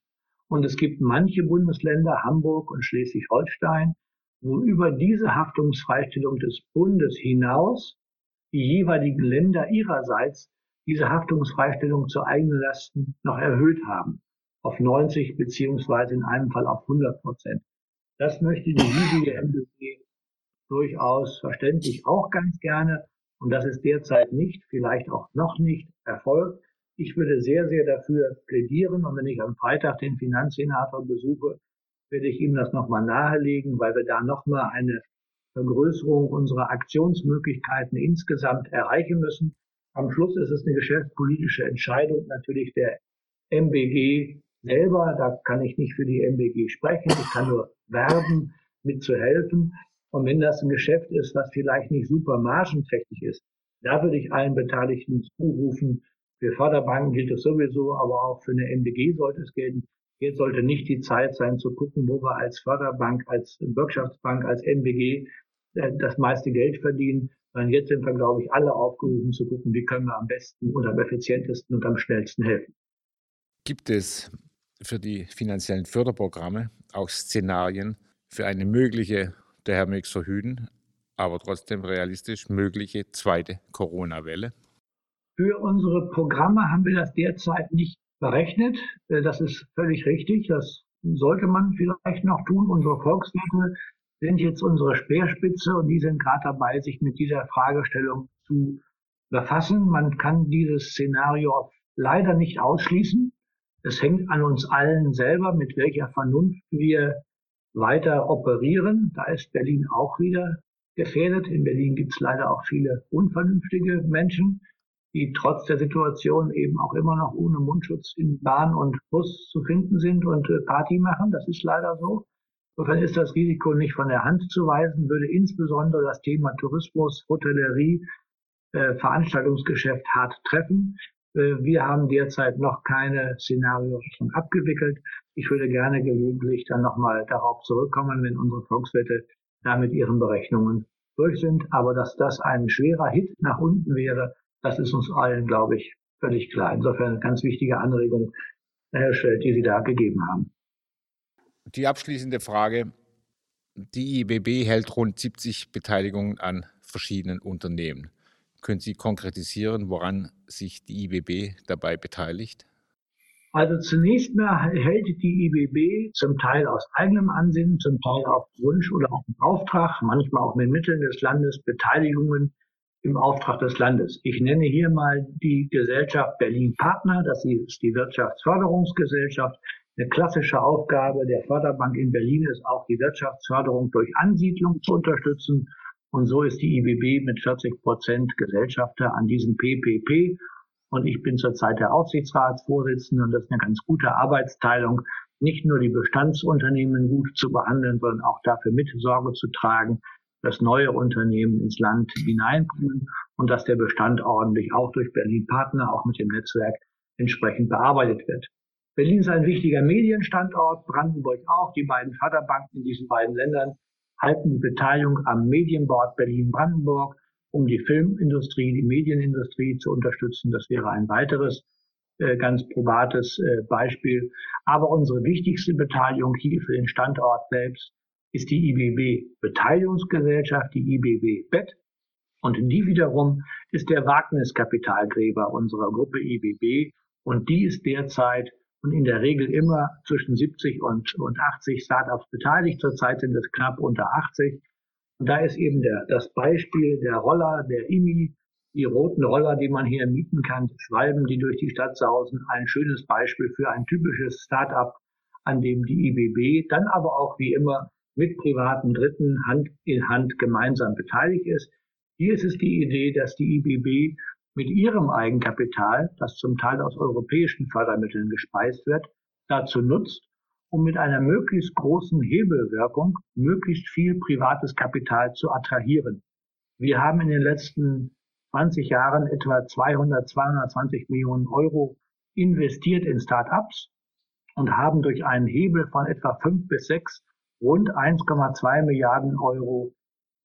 Und es gibt manche Bundesländer, Hamburg und Schleswig-Holstein, wo über diese Haftungsfreistellung des Bundes hinaus die jeweiligen Länder ihrerseits diese Haftungsfreistellung zu eigenen Lasten noch erhöht haben auf 90 beziehungsweise in einem Fall auf 100 Prozent. Das möchte die hiesige MDG durchaus verständlich auch ganz gerne und das ist derzeit nicht, vielleicht auch noch nicht erfolgt. Ich würde sehr, sehr dafür plädieren und wenn ich am Freitag den Finanzsenator besuche, werde ich ihm das nochmal nahelegen, weil wir da nochmal eine Vergrößerung unserer Aktionsmöglichkeiten insgesamt erreichen müssen. Am Schluss ist es eine geschäftspolitische Entscheidung natürlich der MBG selber. Da kann ich nicht für die MBG sprechen. Ich kann nur werben, mitzuhelfen. Und wenn das ein Geschäft ist, was vielleicht nicht super margenträchtig ist, da würde ich allen Beteiligten zurufen, für Förderbanken gilt es sowieso, aber auch für eine MDG sollte es gelten. Jetzt sollte nicht die Zeit sein zu gucken, wo wir als Förderbank, als Wirtschaftsbank, als MBG äh, das meiste Geld verdienen, sondern jetzt sind wir, glaube ich, alle aufgerufen zu gucken, wie können wir am besten und am effizientesten und am schnellsten helfen. Gibt es für die finanziellen Förderprogramme auch Szenarien für eine mögliche, der Herr möge verhüten, aber trotzdem realistisch mögliche zweite Corona-Welle? Für unsere Programme haben wir das derzeit nicht berechnet. Äh, das ist völlig richtig. Das sollte man vielleicht noch tun. Unsere Volkswirte sind jetzt unsere Speerspitze und die sind gerade dabei, sich mit dieser Fragestellung zu befassen. Man kann dieses Szenario leider nicht ausschließen. Es hängt an uns allen selber, mit welcher Vernunft wir weiter operieren. Da ist Berlin auch wieder gefährdet. In Berlin gibt es leider auch viele unvernünftige Menschen, die trotz der Situation eben auch immer noch ohne Mundschutz in Bahn und Bus zu finden sind und äh, Party machen. Das ist leider so. Insofern ist das Risiko nicht von der Hand zu weisen, würde insbesondere das Thema Tourismus, Hotellerie, äh, Veranstaltungsgeschäft hart treffen. Äh, wir haben derzeit noch keine Szenarios schon abgewickelt. Ich würde gerne gelegentlich dann nochmal darauf zurückkommen, wenn unsere Volkswirte da mit ihren Berechnungen durch sind. Aber dass das ein schwerer Hit nach unten wäre, das ist uns allen, glaube ich, völlig klar. Insofern eine ganz wichtige Anregung, Herr Schelt, die Sie da gegeben haben. Die abschließende Frage. Die IBB hält rund 70 Beteiligungen an verschiedenen Unternehmen. Können Sie konkretisieren, woran sich die IBB dabei beteiligt? Also zunächst mal hält die IBB zum Teil aus eigenem Ansinnen, zum Teil auf Wunsch oder auf Auftrag, manchmal auch mit Mitteln des Landes Beteiligungen im Auftrag des Landes. Ich nenne hier mal die Gesellschaft Berlin Partner, das ist die Wirtschaftsförderungsgesellschaft, eine klassische Aufgabe der Förderbank in Berlin ist auch die Wirtschaftsförderung durch Ansiedlung zu unterstützen. Und so ist die IBB mit 40 Prozent Gesellschafter an diesem PPP. Und ich bin zurzeit der Aufsichtsratsvorsitzende und das ist eine ganz gute Arbeitsteilung, nicht nur die Bestandsunternehmen gut zu behandeln, sondern auch dafür mit Sorge zu tragen, dass neue Unternehmen ins Land hineinkommen und dass der Bestand ordentlich auch durch Berlin Partner, auch mit dem Netzwerk entsprechend bearbeitet wird. Berlin ist ein wichtiger Medienstandort, Brandenburg auch. Die beiden Förderbanken in diesen beiden Ländern halten die Beteiligung am Medienboard Berlin-Brandenburg, um die Filmindustrie, die Medienindustrie zu unterstützen. Das wäre ein weiteres äh, ganz probates äh, Beispiel. Aber unsere wichtigste Beteiligung hier für den Standort selbst ist die IBB Beteiligungsgesellschaft, die IBB BET. Und die wiederum ist der Wagniskapitalgräber unserer Gruppe IBB. Und die ist derzeit und in der Regel immer zwischen 70 und, und 80 Startups beteiligt. Zurzeit sind es knapp unter 80. Und da ist eben der, das Beispiel der Roller, der IMI, die roten Roller, die man hier mieten kann, Schwalben, die durch die Stadt sausen, ein schönes Beispiel für ein typisches Startup, an dem die IBB dann aber auch wie immer mit privaten Dritten Hand in Hand gemeinsam beteiligt ist. Hier ist es die Idee, dass die IBB mit ihrem Eigenkapital, das zum Teil aus europäischen Fördermitteln gespeist wird, dazu nutzt, um mit einer möglichst großen Hebelwirkung möglichst viel privates Kapital zu attrahieren. Wir haben in den letzten 20 Jahren etwa 200, 220 Millionen Euro investiert in Start-ups und haben durch einen Hebel von etwa 5 bis 6 rund 1,2 Milliarden Euro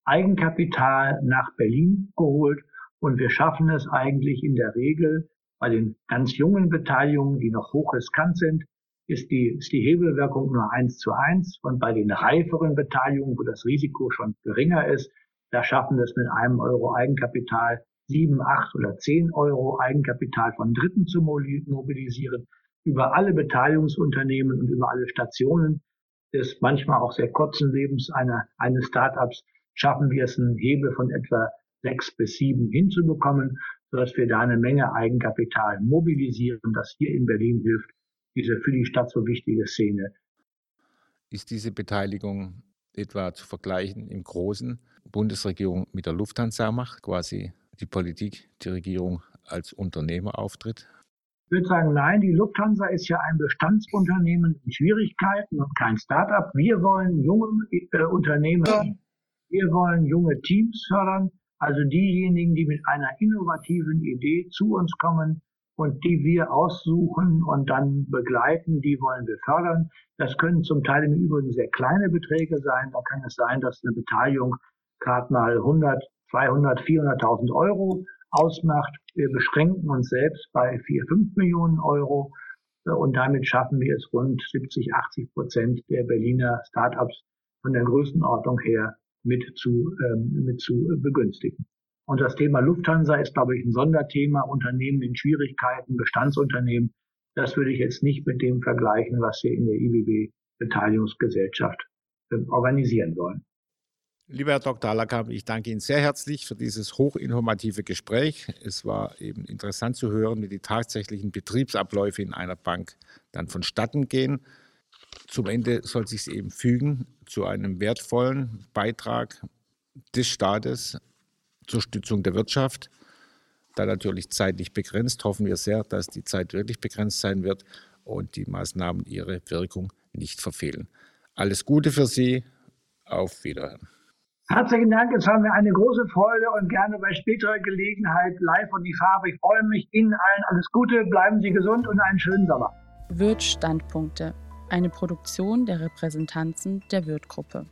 Eigenkapital nach Berlin geholt und wir schaffen es eigentlich in der Regel bei den ganz jungen Beteiligungen, die noch hochriskant sind, ist die, ist die Hebelwirkung nur eins zu eins. Und bei den reiferen Beteiligungen, wo das Risiko schon geringer ist, da schaffen wir es mit einem Euro Eigenkapital sieben, acht oder zehn Euro Eigenkapital von Dritten zu mobilisieren. Über alle Beteiligungsunternehmen und über alle Stationen des manchmal auch sehr kurzen Lebens einer, eines Startups schaffen wir es, einen Hebel von etwa sechs bis sieben hinzubekommen, sodass wir da eine Menge Eigenkapital mobilisieren, das hier in Berlin hilft, diese für die Stadt so wichtige Szene. Ist diese Beteiligung etwa zu vergleichen im Großen Bundesregierung mit der Lufthansa macht, quasi die Politik, die Regierung als Unternehmer auftritt? Ich würde sagen, nein, die Lufthansa ist ja ein Bestandsunternehmen in Schwierigkeiten und kein Start-up. Wir wollen junge äh, Unternehmen, wir wollen junge Teams fördern. Also diejenigen, die mit einer innovativen Idee zu uns kommen und die wir aussuchen und dann begleiten, die wollen wir fördern. Das können zum Teil im Übrigen sehr kleine Beträge sein. Da kann es sein, dass eine Beteiligung gerade mal 100, 200, 400.000 Euro ausmacht. Wir beschränken uns selbst bei 4, 5 Millionen Euro. Und damit schaffen wir es rund 70, 80 Prozent der Berliner Startups von der Größenordnung her mit zu, ähm, mit zu begünstigen. Und das Thema Lufthansa ist, glaube ich, ein Sonderthema. Unternehmen in Schwierigkeiten, Bestandsunternehmen. Das würde ich jetzt nicht mit dem vergleichen, was wir in der IBB Beteiligungsgesellschaft äh, organisieren wollen. Lieber Herr Dr. Allerkamp, ich danke Ihnen sehr herzlich für dieses hochinformative Gespräch. Es war eben interessant zu hören, wie die tatsächlichen Betriebsabläufe in einer Bank dann vonstatten gehen. Zum Ende soll sich eben fügen zu einem wertvollen Beitrag des Staates zur Stützung der Wirtschaft. Da natürlich zeitlich begrenzt, hoffen wir sehr, dass die Zeit wirklich begrenzt sein wird und die Maßnahmen ihre Wirkung nicht verfehlen. Alles Gute für Sie. Auf Wiederhören. Herzlichen Dank, es war mir eine große Freude und gerne bei späterer Gelegenheit live und die Farbe. Ich freue mich Ihnen allen alles Gute, bleiben Sie gesund und einen schönen Sommer. Wirt Standpunkte, eine Produktion der Repräsentanzen der Wirt-Gruppe.